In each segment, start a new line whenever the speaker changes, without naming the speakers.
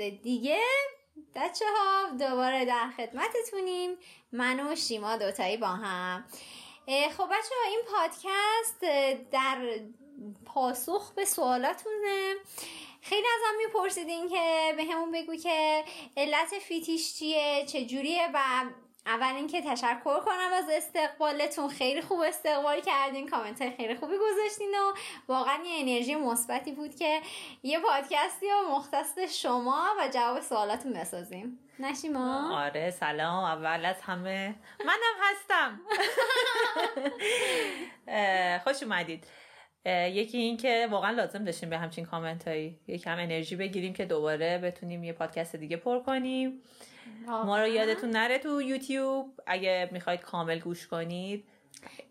دیگه. بچه ها دوباره در خدمتتونیم. من و شیما دوتایی با هم. خب بچه ها این پادکست در پاسخ به سوالاتونه. خیلی ازم میپرسیدین که به همون بگو که علت فیتیش چیه چجوریه و اول اینکه تشکر کنم از استقبالتون. خیلی خوب استقبال کردین. کامنت های خیلی خوبی گذاشتین و واقعا یه انرژی مثبتی بود که یه پادکستی و مختص شما و جواب سوالاتون بسازیم. نشیما؟
آره سلام. اول از همه منم هستم. خوش اومدید. یکی این که واقعا لازم داشتیم به همچین کامنت هایی. یکم انرژی بگیریم که دوباره بتونیم یه پادکست دیگه پر کنیم. ما رو یادتون نره تو یوتیوب اگه می‌خواید کامل گوش کنید.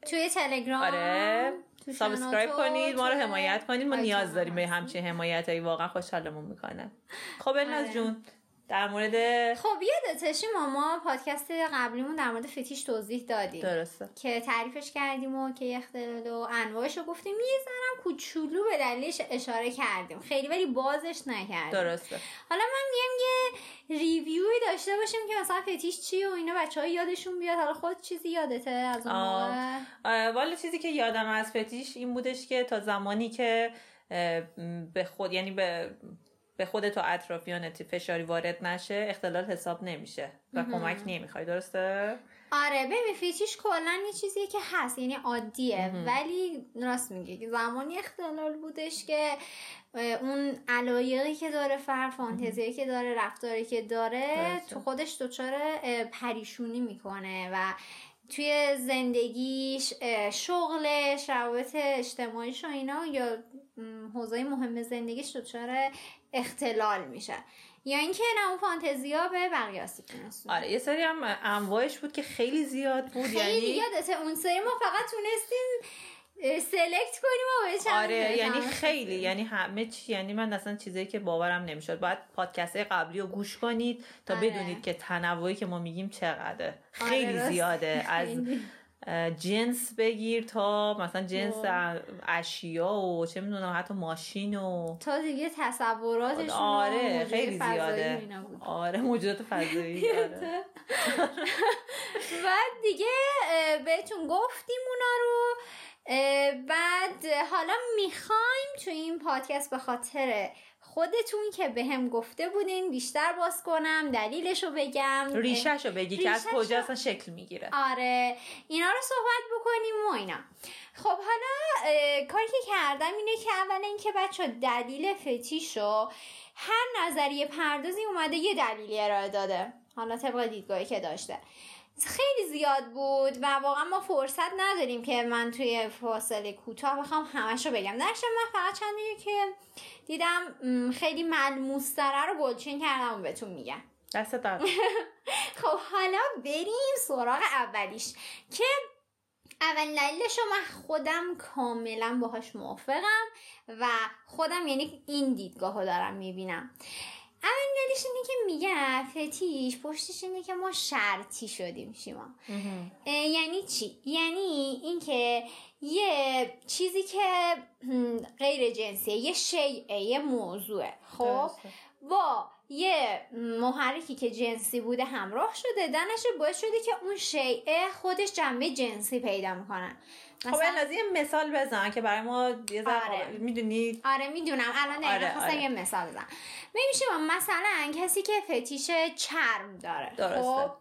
توی تلگرام
آره. subscribe کنید ما رو حمایت کنید. ما نیاز داریم به همچین حمایت هایی واقعا خوشحالمون می‌کنه. خب الناز آره. جون در مورد
خب یادتش ما پادکست قبلیمون در مورد فتیش توضیح دادیم.
درسته.
که تعریفش کردیم و که اختلال و انواعش رو گفتیم. یه ذرم کوچولو به دلیلش اشاره کردیم. خیلی ولی بازش نکردیم.
درسته.
حالا من میگم یه review ی داشته باشیم که مثلا فتیش چیه و اینا بچه های یادشون بیاد. حالا خود چیزی یادته از اون موقع؟
والا چیزی که یادم از فتیش این بودش که تا زمانی که به خود یعنی به به خودت و اطرافیانت فشاری وارد نشه اختلال حساب نمیشه و کمک نمی‌خوای درسته؟
آره ببین فیچیش کلا یه چیزیه که هست یعنی عادیه ولی راست میگه زمانی اختلال بودش که اون علایقی که داره فر فانتزیایی که داره رفتاری که داره تو خودش دچار پریشونی می‌کنه و توی زندگیش شغلش روابط اجتماعیش و اینا یا حوزه مهم زندگیش دچار اختلال میشه. یا اینکه نه اون فانتزیا به بقیه آسیب
آره یه سری هم انواعش بود که خیلی زیاد بود
خیلی
یعنی
یادته اون سری ما فقط تونستیم سلکت کنیم و
آره یعنی خیلی یعنی همه چی یعنی من اصلا چیزایی که باورم نمی‌شد. باید پادکست قبلی رو گوش کنید تا آره. بدونید که تنوعی که ما میگیم چقدر خیلی آره زیاده. از جنس بگیر تا مثلا جنس اشیا و چه می‌دونم حتی ماشین و
تا دیگه تصوراتش
آره خیلی زیاده. آره موجودات فضایی آره.
و دیگه بهتون گفتیم اونا رو. بعد حالا می‌خوایم تو این پادکست به خاطر خودتون که به هم گفته بودین بیشتر باز کنم دلیلش رو بگم.
ریشش رو بگی که از کجا اصلا شکل می‌گیره.
آره اینا رو صحبت بکنیم و اینا. خب حالا کاری که کردم اینه که اول اینکه بچه دلیل فتیشو هر نظریه پردازی اومده یه دلیلی ارائه داده. حالا طبق دیدگاهی که داشته. خیلی زیاد بود و واقعا ما فرصت نداریم که من توی فاصله کوتاه بخوام همش رو بگم. درش من فقط چندی که دیدم خیلی ملموستره رو گلچین کردم و بهتون میگم.
دست
خب حالا بریم سراغ اولیش که اول دلیلش من خودم کاملا باهاش موافقم و خودم یعنی این دیدگاه رو دارم می‌بینم. اول دلیلش اینه که میگن فتیش پشتش اینه که ما شرطی شدیم شما. یعنی چی؟ یعنی اینکه یه چیزی که غیر جنسیه یه شیعه یه موضوعه. خب؟ با یه محرکی که جنسی بوده همراه شده دنش باعث شده که اون شیعه خودش جنبه جنسی پیدا می‌کنن
خب از یه مثال بزن که برای ما یه آره. می‌دونی؟
آره می‌دونم. الان آره, آره. یه مثال بزن میشه مثلا کسی که فتیش چرم داره.
درسته. خب؟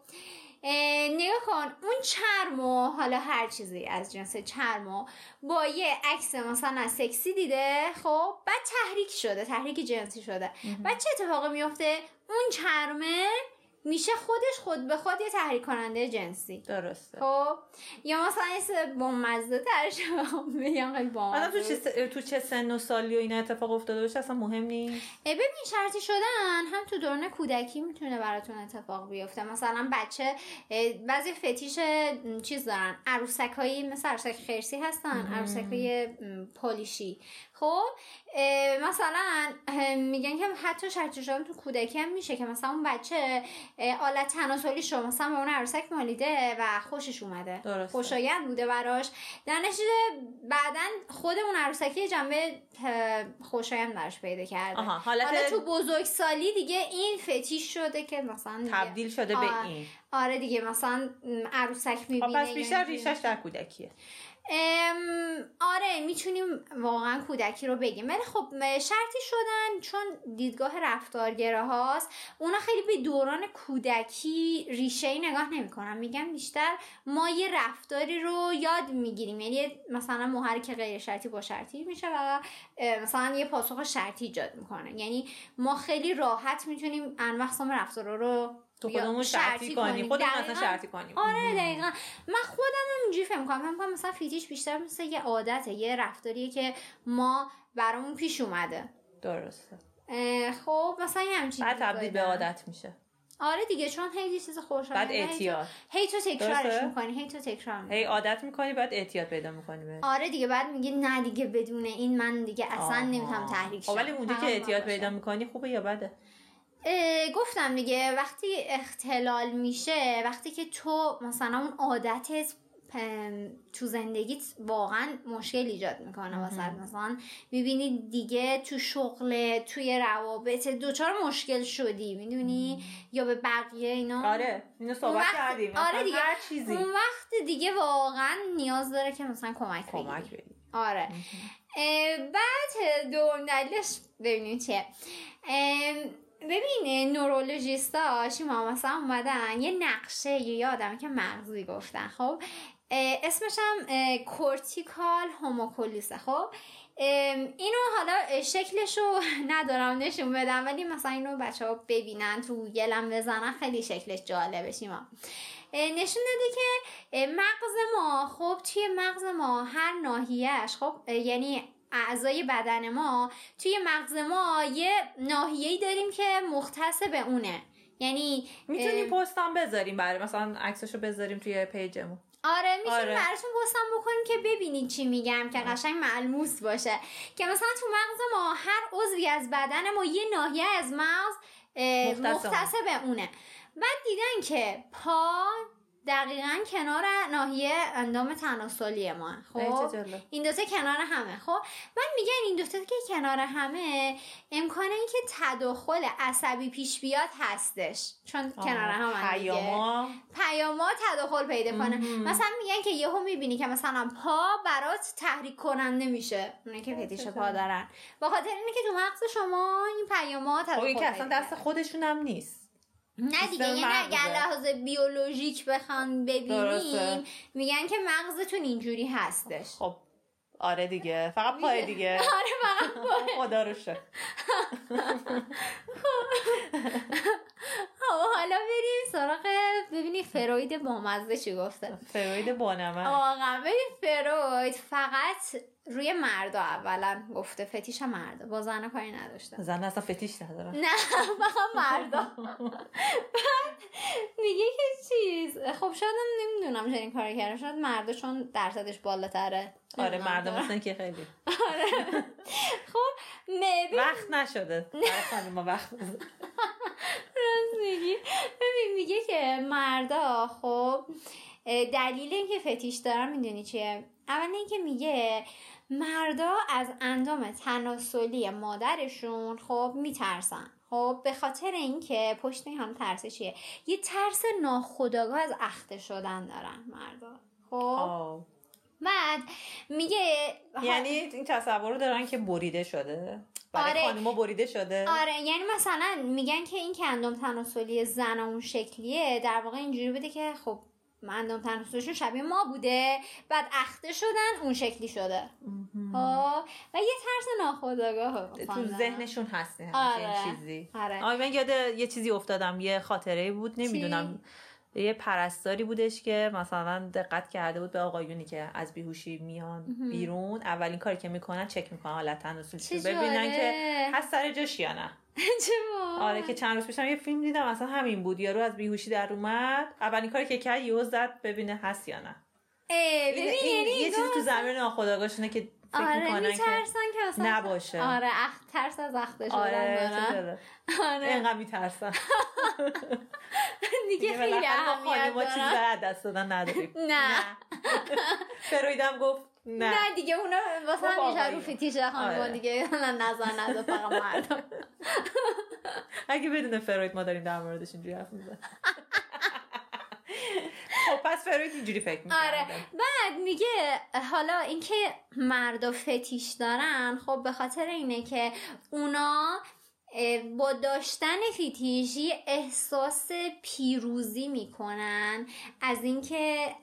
نگاه کن اون چرمو حالا هر چیزی از جنس چرمو با یه عکس مثلا سکسی دیده خب بعد تحریک شده تحریک جنسی شده. بعد چه اتفاقی میفته؟ اون چرمه میشه خودش خود به خود یه تحریک کننده جنسی.
درسته.
خب یا مثلا یه با مزده ترش میگم خیلی با
تو چه تو چه سن و سالی و این اتفاق افتاده باشه اصلا مهم نیست.
ببین شرطی شدن هم تو دوران کودکی می‌تونه براتون اتفاق بیفته. مثلا بچه بعضی فتیش چیز دارن. عروسک هایی مثل عروسک خرسی هستن عروسک های پالیشی خب مثلا میگن که حتی شرطی شدن تو کودکی هم میشه که مثلا اون بچه آلت تناسلی شما مثلا به اون عروسک مالیده و خوشش اومده.
درسته.
خوشایند بوده براش. در نتیجه بعدا خود اون عروسکی جنبه خوشایند براش پیدا کرده.
آها حالت
حالا تو بزرگسالی دیگه این فتیش شده که مثلا دیگه
تبدیل شده به
آه.
این.
آره دیگه مثلا عروسک می‌بینه
پس بیشتر ریشش در کودکیه.
آره می‌تونیم واقعا کودکی رو بگیم. ولی خب شرطی شدن چون دیدگاه رفتارگره هاست اونا خیلی به دوران کودکی ریشه ای نگاه نمی‌کنن. میگن بیشتر ما یه رفتاری رو یاد می‌گیریم. یعنی مثلا محرک غیر شرطی با شرطی میشه و مثلا یه پاسخ شرطی ایجاد می‌کنه. یعنی ما خیلی راحت می‌تونیم انواع اقسام رفتارا رو
تو خودمون شرطی کنیم. خودمون اصلا. شرطی کنیم.
آره دقیقا. من خودم هم اینجوری فکر می‌کنم. فکر می‌کنم مثلا فیتیش بیشتر مثل یه عادته یه رفتاریه که ما برامون پیش اومده.
درسته.
خب مثلا یه همچین
بعد تبدیل به عادت میشه.
آره دیگه چون هی چیز خوشحال
بعد اعتیاد.
هی تو تکرارش؟ می‌کنی هی تو تکرار می‌کنی.
هی عادت می‌کنی بعد اعتیاد پیدا می‌کنی
آره دیگه بعد میگه نه دیگه بدون این من دیگه اصلا نمی‌تونم تحریک شم
خب ولی اونجا که اعتیاد پیدا. می‌کنی خوبه یا بده؟
گفتم دیگه وقتی اختلال میشه وقتی که تو مثلا اون عادتت تو زندگیت واقعا مشکل ایجاد می‌کنه واسه مثلا می‌بینی دیگه تو شغل توی روابط دوچار مشکل شدی می‌دونی؟ یا به بقیه اینا.
آره اینو صحبت
وقت-
کردیم.
آره دیگه.
هر چیزی.
اون وقت دیگه واقعا نیاز داره که مثلا کمک بگیری.
کمک بدی
آره. بعد دوم دلیلش ببینیم چیه. ببین نورولوژیستا شیما مثلا اومدن یه نقشه یه آدمی که مغزی گفتن خب؟ اسمش هم کورتیکال هوموکولیسه خب؟ اینو حالا شکلشو ندارم نشون بدم ولی مثلا اینو بچه ها ببینن تو گوگلم بزنن خیلی شکلش جالبه شیما. نشون داده که مغز ما خب؟ توی مغز ما هر ناحیهش خب؟ یعنی اعضای بدن ما توی مغز ما یه ناحیه‌ای داریم که مختص به اونه. یعنی
می‌تونیم پست هم بذاریم برای مثلا عکسشو بذاریم توی پیجمون.
آره می‌تونیم
آره.
براتون پستم بکنیم که ببینید چی میگم که قشنگ ملموس باشه. که مثلا تو مغز ما هر عضوی از بدن ما یه ناحیه از مغز
مختص
به اونه. بعد دیدن که پا دقیقا کنار ناحیه اندام تناسلی ما. خب. این دوتا کنار همه. خب؟ من میگن این دوتا که کنار همه امکان اینکه تداخل عصبی پیش بیاد هستش. چون کنار هم
پیاما.
پیاما تداخل پیدا کنه. مثلا میگن که یهو می‌بینی که مثلا پا برات تحریک کننده میشه. اونایی که فتیش پا دارن. به خاطر اینه که تو مغز شما این پیاما
خب
تداخل
این که اصلا
پیدا
دست. خودشون هم نیست.
نه دیگه یعنی اگر. لحاظ بیولوژیک بخوان ببینیم
درسته.
میگن که مغزتون اینجوری هستش
خب آره دیگه فقط پای. دیگه
آره فقط
خدا رو شکر.
خب حالا بریم سراغ ببینی فروید بامزه چی گفته.
فروید بانمک.
واقعا ببین فروید فقط روی مردا اولا گفته فتیش هم مردا. با زن کاری نداشته.
زن اصلا فتیش ندارم
نه فقط مردا. بعد میگه که چیز. خب شاید نمی‌دونم چنین کاری کرده شاید مردا چون درصدش بالاتره.
آره. مردم مثلا که خیلی.
خب ببین
وقت نشده. ما وقت
میگی ببین میگه که مردا خب دلیل اینکه فتیش دارن می‌دونی چیه؟ اول اینکه میگه مردا از اندام تناسلی مادرشون خب میترسن. خب به خاطر اینکه پشت این هم ترس چیه؟ یه ترس ناخودآگاه از اخته شدن دارن مردا. خب؟
آه.
بعد میگه
یعنی این تصور رو دارن که بریده شده؟ برای
آره.
خانوما بریده شده؟
آره یعنی مثلا میگن که این که اندام تناسلی زن اون شکلیه در واقع اینجوری بوده که خب اندام تناسلیشون شبیه ما بوده بعد اخته شدن اون شکلی شده. ها و یه ترس ناخودآگاه
تو ذهنشون هست همچین
آره.
چیزی.
آره.
آه من یاد یه چیزی افتادم یه خاطره بود نمی‌دونم. یه پرستاری بودش که مثلا دقت کرده بود به آقایونی که از بیهوشی میان بیرون. اولین کاری که می‌کنن چک می‌کنن حالت ببینن. که هست سر جاش یا نه. آره که چند روز پیشم یه فیلم دیدم اصلا همین بود. یارو از بیهوشی در اومد. اولین کاری که کرد یهو زد ببینه هست یا نه. این,
ببین یعنی
یه چیزی تو زمین ناخودآگاهشونه که فکر
آره میترسن که اصلا
نباشه.
آره اخ ترس از اخته شدن
آره
دارن.
چه
آره.
اینقدر میترسن.
دیگه خیلی
بالاخره ما
اهمیت
برای از دست دادن نداریم.
نه.
فرویدم گفت نه.
نه دیگه اونا واسه
خب
همیشه. رو خانم
آره.
دیگه. نظر نده فقط مردم.
اگه بدون فروید ما داریم در موردش اینجوری حرف می‌زنیم. خب پس فروید اینجوری فکر می‌کنه
آره. بعد میگه حالا اینکه مردا فتیش دارن خب به خاطر اینه که اونا با داشتن فیتیش یه احساس پیروزی می‌کنن. از اینکه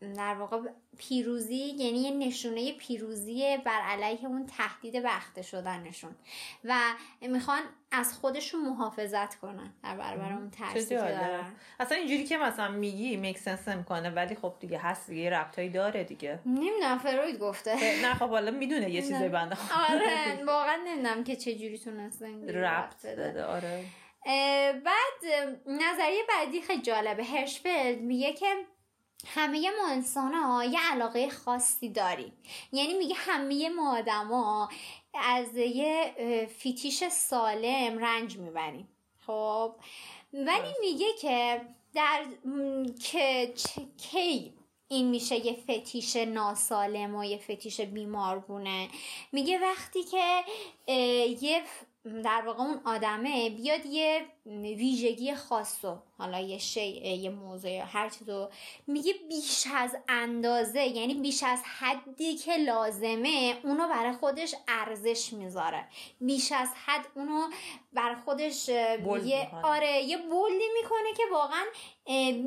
در واقع پیروزی یعنی یه نشونه پیروزی بر علیه اون تهدید وقته شدنشون. و می‌خوان از خودشون محافظت کنن در برابر اون
چه
ترسی که
جالب.
دارن.
اصلا اینجوری که مثلا میگی میک سنس می‌کنه ولی خب دیگه هست دیگه یه ربطایی داره دیگه.
نمی‌دونم فروید گفته.
نه خب حالا می‌دونه یه چیزای بنده
آره واقعا نمی‌دونم که چه جوری اینجوری
ربط. داده آره.
بعد نظریه بعدی خیلی جالبه. هرشفلد میگه که همه ما انسان ها یه علاقه خاصی داریم. یعنی میگه همه ما آدما از یه فیتیش سالم رنج می‌بریم. خب؟ ولی میگه که در که کی این میشه یه فتیش ناسالم و یه فتیش بیمارگونه. میگه وقتی که یه در واقع اون آدمه بیاد یه ویژگی خاص و حالا یه شی یه موضوع یا هر چیزو میگه بیش از اندازه یعنی بیش از حدی که لازمه اونو برای خودش ارزش می‌ذاره بیش از حد اونو برای خودش یه. آره یه بولدی می‌کنه که واقعا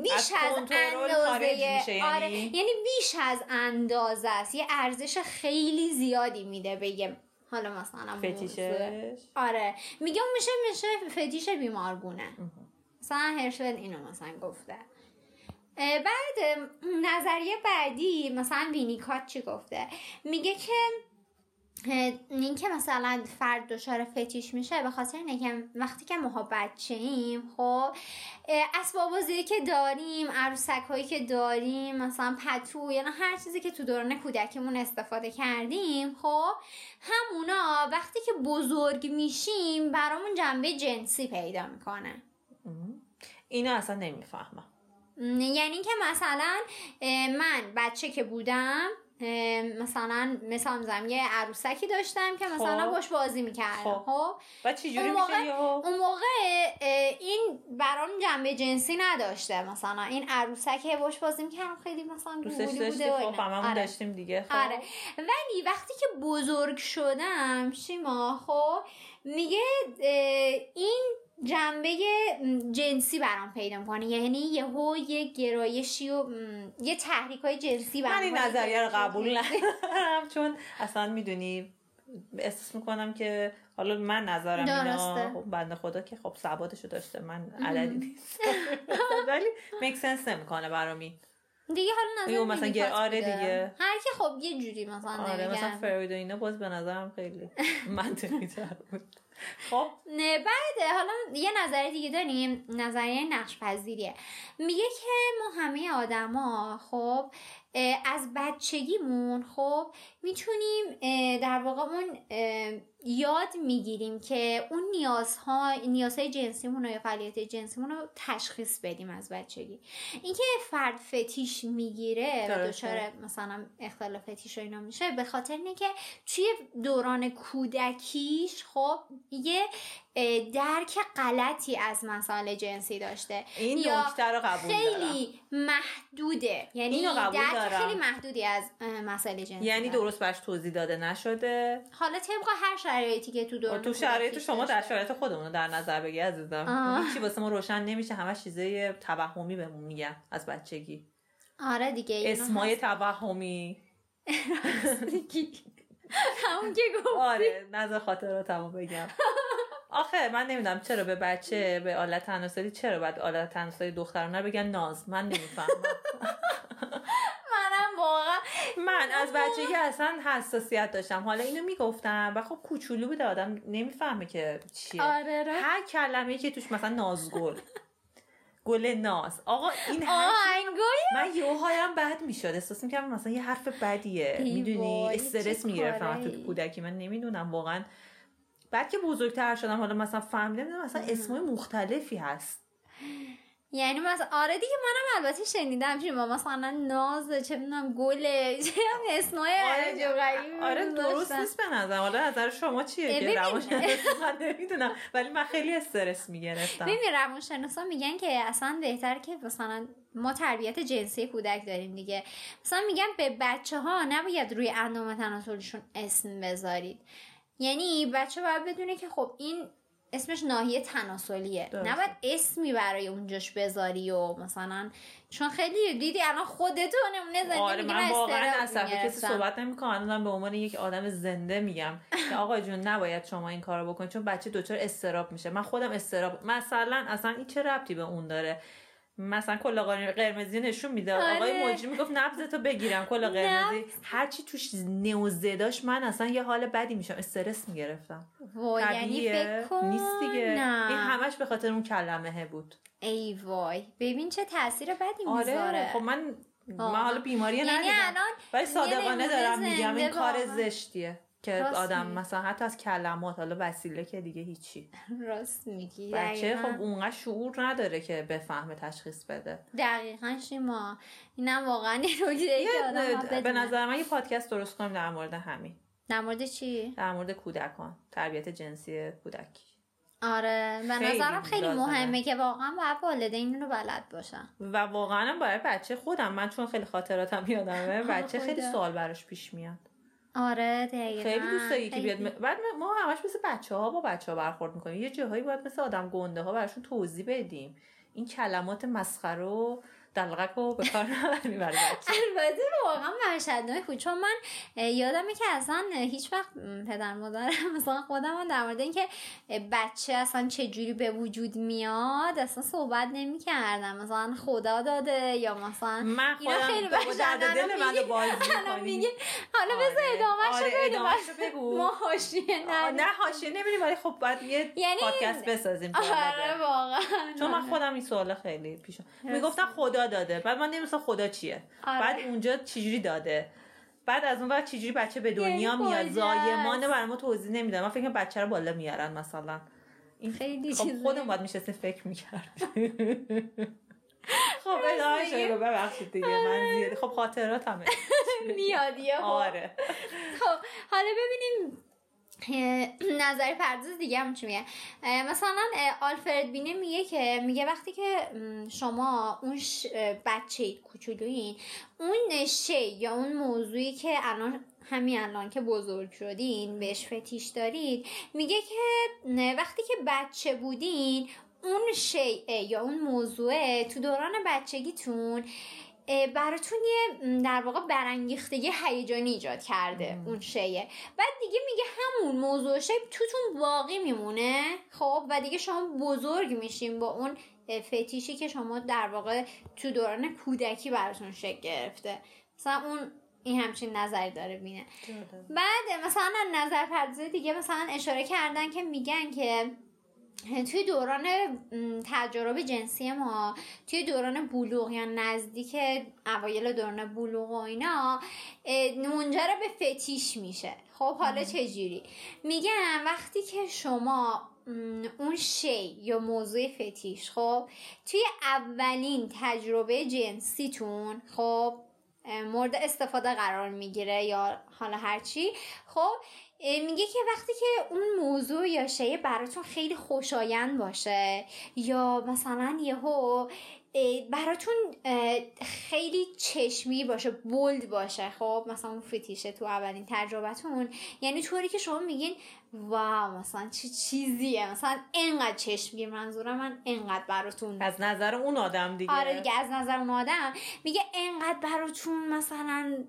بیش
از
از, اندازه
میشه یعنی؟
آره یعنی بیش از اندازه است یه ارزش خیلی زیادی میده به یه حالا مثلا.
فتیشش؟
آره. میگه اون میشه میشه فتیش بیمارگونه. مثلا هرشفلد اینو مثلا گفته. بعد نظریه بعدی مثلا وینیکات چی گفته؟ میگه که این که مثلا فرد دچار فتیش میشه به خاطر اینه که وقتی که ما بچه ایم خب اسباب بازی که داریم عروسک هایی که داریم مثلا پتو یعنی هر چیزی که تو دوران کودکیمون استفاده کردیم خب همونا وقتی که بزرگ میشیم برامون جنبه جنسی پیدا می‌کنه.
اینو اصلا نمی‌فهمم.
یعنی که مثلا من بچه که بودم مثلا مثلا می‌زنم یه عروسکی داشتم که مثلا
خب.
باش بازی می‌کردم
خب.
خب.
و چی جوری
اون موقع-
میشه
اون موقع این برام جنبه جنسی نداشته مثلا این عروسک باش بازی می‌کردم خیلی مثلا
دوستش داشتی؟ خب
آره.
داشتیم دیگه خب.
آره. ولی وقتی که بزرگ شدم شیما خب میگه این جنبه جنسی برام پیدا می‌کنه یعنی یهو یه گرایشی و یه تحریک های جنسی برام
من این. نظریه رو قبول ندارم چون اصلا می‌دونی احساس می‌کنم که حالا من نظرم. اینا خب بنده خدا که خب ثباتشو داشته من عددی نیست ولی میک سنس نمی‌کنه برام این
دیگه حالا نظر
مثلا گر- آره. دیگه.
هر کی خب یه جوری مثلا
آره. مثلا فروید و اینا باز به نظرم خیلی منطقی تر بود خب؟
نه بعد حالا یه نظریه دیگه داریم. نظریه نقش پذیریه میگه که ما همه آدما خب از بچگیمون خب می‌تونیم در واقع اون یاد می‌گیریم که اون نیازها نیازهای جنسیمون یا فعالیت جنسیمون رو تشخیص بدیم از بچگی اینکه فرد فتیش می‌گیره و. دچار مثلا اختلال فتیش و اینا میشه به خاطر اینه که توی دوران کودکیش خب یه درک غلطی از مسائل جنسی داشته
این
یا
نکته رو قبول دارم
خیلی محدوده یعنی
اینو قبول
درک
دارم.
خیلی محدودی از مسائل جنسی
یعنی. درست برش توضیح داده نشده
حالا طبق هر شرایطی که تو دوران
تو شرایط شما در. شرایط خودمون رو در نظر بگی عزیزم. هیچی واسه ما روشن نمیشه همه چیزای توهمی بهمون میگن از بچگی.
آره دیگه
اسمای. توهمی.
همون که گفت
آره نظر خاطرات هم بگم. آخه من نمی‌دونم چرا به بچه به آلت تناسلی چرا باید آلت تناسلی دخترانه رو بگن ناز؟ من نمی‌فهمم. من از بچگی اصلا حساسیت داشتم. حالا اینو می‌گفتم و خب کوچولو بوده آدم نمی‌فهمه که چیه.
آره را.
هر کلمه که توش مثلا نازگل گل. ناز. آقا این من یه هایم بد می‌شد. احساس می‌کردم مثلا یه حرف بدیه. می‌دونی؟ استرس می‌گرفتم تو کودکی. من نمی‌دونم واقعا. بعد که بزرگتر شدم حالا مثلا فهمیدم مثلا اسمای مختلفی هست.
یعنی مثلا آره دیگه منم البته شنیدم چی ما مثلا ناز چه می‌دونم گله چه اسمای
آره, آره درست نیست به نظر حالا نظر شما چیه که من نمی‌دونم. ولی من خیلی استرس می‌گرفتم.
ببین روانشناسا میگن که اصلا بهتر که مثلا ما تربیت جنسی کودک داریم دیگه. مثلا میگن به بچه ها نباید روی اندام تناسلیشون اسم بذارید. یعنی بچه باید بدونه که خب این اسمش ناحیه تناسلیه. نباید اسمی برای اونجاش بذاری و مثلا چون خیلی دیدی الان خودتو نمونه زنده
آره من واقعا از کسی صحبت نمی‌کنم. به عنوان یک آدم زنده میگم که آقا جون نباید شما این کارو بکنید چون بچه دچار استراب میشه. من خودم استراب مثلا اصلا این چه ربطی به اون داره؟ مثلا کلا قرمزی نشون میده. آره. آقای مجری می‌گفت نبضتو بگیرم کلا قرمزی. هرچی توش نوزداش من اصلا یه حال بدی میشم استرس می‌گرفتم.
وای یعنی فکر
نیست دیگه. نه. این همش به خاطر اون کلمه بود.
ای وای. ببین چه تاثیر بدی آره. می‌ذاره.
خب من من حالا بیماری یعنی ندیدم. ولی صادقانه دارم میگم این کار زشتیه. که آدم مثلا حتی از کلمات حالا وسیله که دیگه هیچی.
راست میگی.
بچه خب اونقدر شعور نداره که بفهمه تشخیص بده.
دقیقا شیما. اینم واقعا
به نظر من یه پادکست درست کنیم در مورد همین.
در مورد چی؟
در مورد کودکان. تربیت جنسی کودکی
آره. به نظرم خیلی مهمه که واقعا باید والدین رو بلد باشن.
و واقعا برای بچه خودم. من چون خیلی خاطراتم یادمه بچه خیلی سوال براش پیش میاد.
آره دقیقا.
خیلی دوست داری که بیاد بعد ما همش مثل بچه ها با بچه ها برخورد می‌کنیم. یه جاهایی باید مثل آدم گنده ها براشون توضیح بدیم. این کلمات مسخره دلغک رو به کار
البته واقعا وحشتناک بود. چون من یادمه که اصلا هیچ وقت پدر مادرم مثلا خودم در مورد اینکه بچه اصلا چه جوری به وجود میاد اصلا صحبت نمی‌کردم. مثلا خدا داده یا مثلا
من خودم خیلی دل منو بازی
حالا بذار آره. ادامه
آره بگو.
ما حاشیه
نه حاشیه نمی‌بینیم ولی خب باید یه یعنی... پادکست بسازیم
آره واقعا.
چون من خودم این سوال خیلی پیش می‌گفتم خدا داده. بعد من نمیستم خدا چیه. آره. بعد اونجا چجوری داده. بعد از اون بعد چجوری بچه به دنیا میاد؟ زایمانه برای ما توضیح نمیده من فکر بچه رو بالا میارن مثلا.
این خیلی
خب خودم باید میشه فکر می‌کرد خب ادامه شده ببخشید دیگه. من آره. زیادی خب خاطرات همه
میادیه
آره.
خب حالا ببینیم نظر پرداز دیگه هم چی میگه؟ مثلا آلفرد بینه میگه که میگه وقتی که شما اون بچه کوچولوین اون شی یا اون موضوعی که الان همین الان که بزرگ شدین بهش فتیش دارید میگه که وقتی که بچه بودین اون شیء یا اون موضوع تو دوران بچگیتون براتون یه در واقع برانگیختگی هیجانی ایجاد کرده اون شیه. بعد دیگه میگه همون موضوع شی توتون باقی میمونه خب؟ و دیگه شما بزرگ میشین با اون فتیشی که شما در واقع تو دوران کودکی براتون شکل گرفته. مثلا اون این همچین نظری داره بینه بعد مثلا نظر پردازه دیگه مثلا اشاره کردن که میگن که توی دوران تجارب جنسی ما توی دوران بلوغ یا نزدیک اوایل دوران بلوغ و اینا منجر به فتیش میشه. خب حالا چجوری؟ میگم وقتی که شما اون شی یا موضوع فتیش خب توی اولین تجربه جنسیتون خب مورد استفاده قرار می‌گیره یا حالا هرچی خب میگه که وقتی که اون موضوع یا شیء براتون خیلی خوشایند باشه یا مثلا یهو براتون خیلی چشمی باشه بولد باشه. خب مثلا اون فتیشه تو اولین تجربتون یعنی طوری که شما میگین واو مثلا چه چیزیه. مثلا انقدر چشمگیر منظورم من انقدر براتون
از نظر اون آدم دیگه.
آره دیگه از نظر اون آدم. میگه انقدر براتون مثلا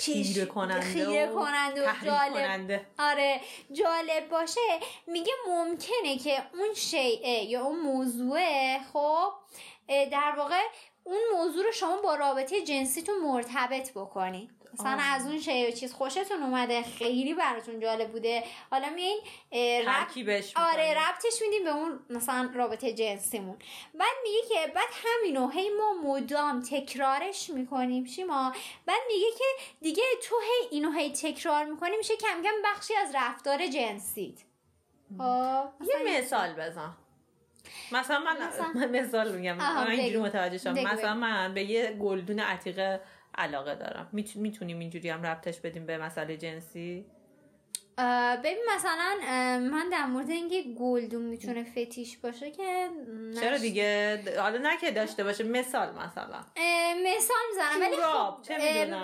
خیره کننده
خیره کننده و جالب. آره جالب باشه. میگه ممکنه که اون شیء یا اون موضوع خب در واقع اون موضوع رو شما با رابطه جنسیتون مرتبط بکنید مثلا از اون شی چیز خوشتون اومده خیلی براتون جالب بوده. حالا میین
ترکیبش
آره ربطش میدیم به اون مثلا رابطه جنسیمون. بعد میگه که بعد همینو هی ما مدام تکرارش می‌کنیم شیما. بعد میگه که دیگه تو هی اینو هی تکرار می‌کنی میشه کم کم بخشی از رفتار جنسیت.
خب، یه مثال بزن. مثلا من مثلا مثال میگم من اینجوری متوجه شدم. مثلا من به یه گلدون عتیقه علاقه دارم. می‌تونیم اینجوری هم ربطش بدیم به مسئله جنسی؟
ببین مثلا من در مورد اینکه گلدون می‌تونه فتیش باشه که
چرا دیگه؟ حالا نه که داشته باشه مثال مثلا.
مثال می‌زنم ولی خب چه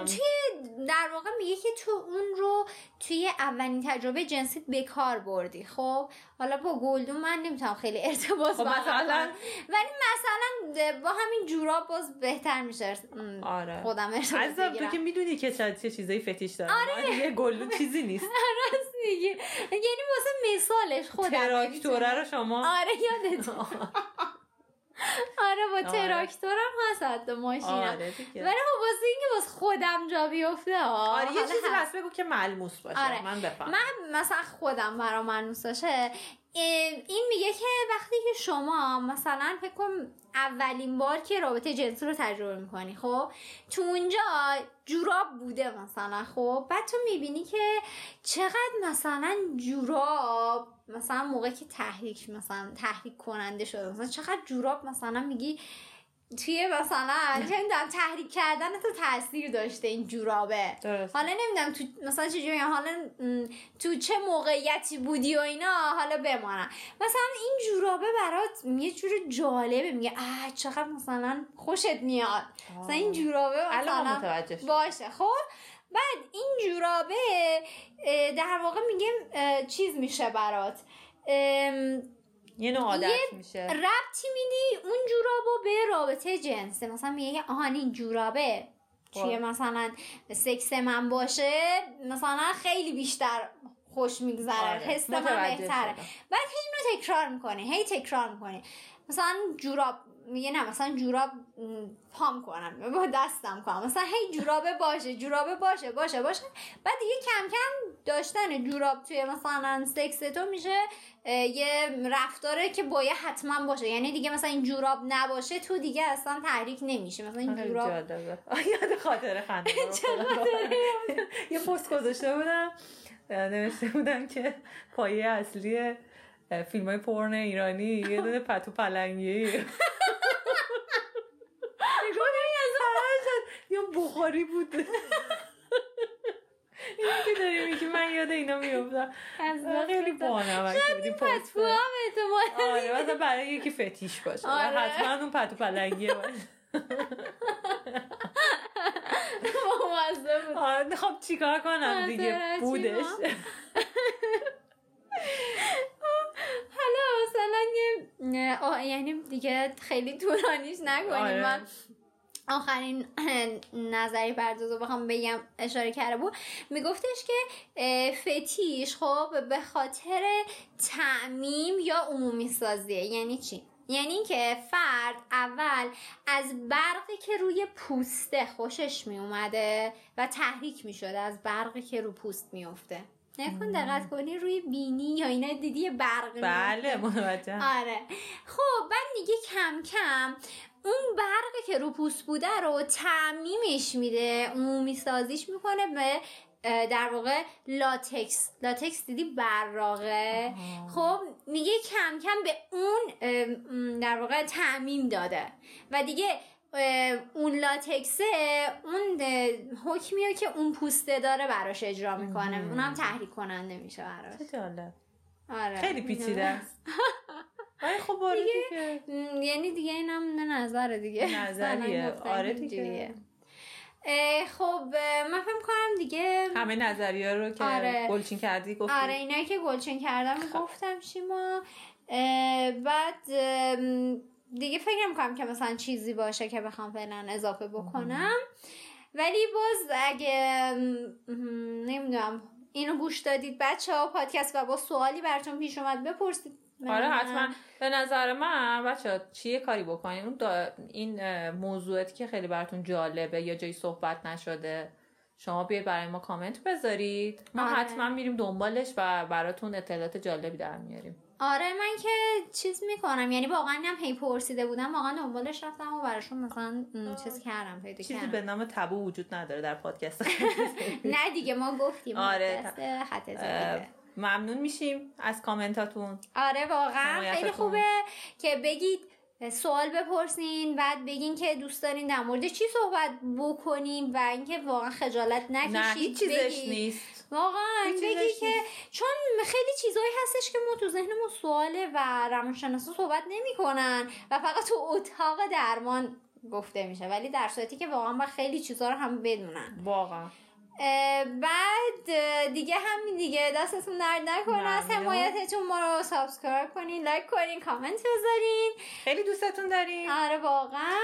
توی در واقع میگه که تو اون رو توی اولین تجربه جنسیت به کار بردی خب؟ حالا با گلدون من نمی‌تونم خیلی ارتباط خب مثلا؟ ولی مثلا با همین جوراب باز بهتر میشه.
آره.
خودم
ارتباط تو که می‌دونی که چه چیزایی فتیش داره آره. یه گلدون چیزی نیست.
راست میگی. یعنی واسه مثالش خودم
تراکتوره رو شما
آره یادت آره با آره. تراکتورم هست حتی ماشینم. آره ولی خب واسه اینکه واسه خودم جا بیفته
آره یه چیزی بس بگو که ملموس باشه. آره. من بفهم.
من مثلا خودم برا ملموس باشه این میگه که وقتی که شما مثلا فکر کن اولین بار که رابطه جنسی رو تجربه می‌کنی خب تو اونجا جوراب بوده مثلا خب بعد تو می‌بینی که چقدر مثلا جوراب مثلا موقع که تحریک مثلا تحریک کننده شده مثلا چقدر جوراب مثلا میگی توی مثلا؟ نمی‌دونم تحریک کردن تو تاثیر داشته این جورابه. درست. حالا نمی‌دونم تو مثلا چجوری حالا تو چه موقعیتی بودی و اینا حالا بمانم. مثلا این جورابه برات یه جور جالبه میگه اه چقدر مثلا خوشت میاد. مثلا این جورابه مثلا باشه. خب؟ بعد این جورابه در واقع میگه چیز میشه برات.
یه نوع عادت یه میشه.
ربطی میدی اون جورابو به رابطه جنسه مثلا میگه آهان این جورابه. توی خب. مثلا سکس من باشه مثلا خیلی بیشتر خوش میگذره. آره. حس من بهتره. بعد هی اینو تکرار می‌کنه. هی تکرار می‌کنه. مثلا جوراب میگه نه مثلا جوراب پام کنم با دستم کنم. مثلا هی جورابه باشه جورابه باشه باشه باشه. بعد دیگه کم کم داشتن جوراب توی مثلا سکس تو میشه یه رفتاره که باید حتما باشه. یعنی دیگه مثلا این جوراب نباشه تو دیگه اصلا تحریک نمیشه. مثلا این جوراب
یاد خاطر خنده یه پست گذاشته بودم. نوشته بودم که پایه اصلی فیلم های پورن ایرانی یه دونه پتو پلنگیه یا بخاری بود. داری میگی من یاد اینا میفتم خیلی بانمک
بودی پتو هم اعتماد
آره مثلا برای یکی فتیش باشه. آره. حتما اون پتو پلنگیه باشه. آره خب چیکار کنم دیگه؟ بودش.
حالا مثلا یعنی دیگه خیلی طولانیش نکنیم. آره. من آخرین نظری پردازو بخوام بگم اشاره کرده بود. میگفتش که فتیش خب به خاطر تعمیم یا عمومی سازیه یعنی چی؟ یعنی که فرد اول از برقی که روی پوسته خوشش می اومده و تحریک می شده از برقی که رو پوست میفته نکن دقت کنی روی بینی یا اینا دیدی برق
بله متوجه
آره. خب بعد میگه کم کم اون برقی که رو پوست بوده رو تعمیمش میده عمومی سازیش می‌کنه به در واقع لاتکس. لاتکس دیدی براغه. خب میگه کم کم به اون در واقع تعمیم داده. و دیگه اون لاتکسه اون حکمیه که اون پوسته داره براش اجرا می‌کنه. اونم تحریک کننده میشه براش.
آره. خیلی پیچیده. است آره. خب آره
دیگه, یعنی دیگه اینم نظر دیگه.
نظریه. آره دیگه.
خب من فکر کنم دیگه
همه نظریه رو که آره. گلچین کردی گفتی.
آره اینایی که گلچین کردم خب. گفتم شیما. بعد دیگه فکر کنم که مثلا چیزی باشه که بخوام فعلا اضافه بکنم. ولی باز اگه نمی‌دونم اینو گوش دادید بچه ها پادکست و با سوالی براتون پیش اومد بپرسید.
آره حتما. به نظر من بچه چیه کاری بکنیم اون این موضوعاتی که خیلی براتون جالبه یا جایی صحبت نشده شما بیاید برای ما کامنت بذارید. ما آره. حتما میریم دنبالش و براتون اطلاعات جالبی در میاریم.
آره من که چیز می‌کنم. یعنی واقعا هم هی پرسیده بودم. واقعا دنبالش رفتم و براشون مثلا چیز کردم پیدا
چیزی به نام تبو وجود نداره در پادکست.
نه دیگه ما گفتیم.
آره ممنون میشیم از کامنتاتون.
آره واقعا. خیلی خوبه که بگید سوال بپرسین بعد بگین که دوست دارین در مورد چی صحبت بکنیم و اینکه واقعا خجالت نکشید نه
هیچ چیزش نیست.
واقعا بگی که چون خیلی چیزایی هستش که ما تو ذهنمون سواله و روانشناسا صحبت نمی‌کنن و فقط تو اتاق درمان گفته میشه ولی در صورتی که واقعا با خیلی چیزها رو هم بدونن.
واقعا.
بعد دیگه همین دیگه. دستتون درد نکنه. از حمایتتون ما رو subscribe کنین لایک کنین کامنت بذارین.
خیلی دوستتون داریم.
آره واقعا.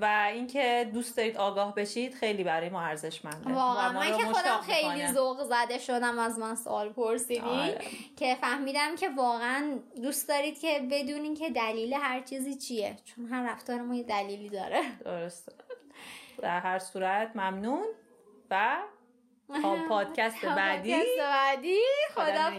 و اینکه دوست دارید آگاه بشید خیلی برای ما ارزشمنده.
واقعا. من که خودم خیلی ذوق زده شدم از من سوال پرسیدین. آره. که فهمیدم که واقعا دوست دارید که بدونین که دلیل هر چیزی چیه. چون هر رفتار ما یه دلیلی داره.
درسته. در هر صورت ممنون و پادکست بعدی
پادکست بعدی؟ خدا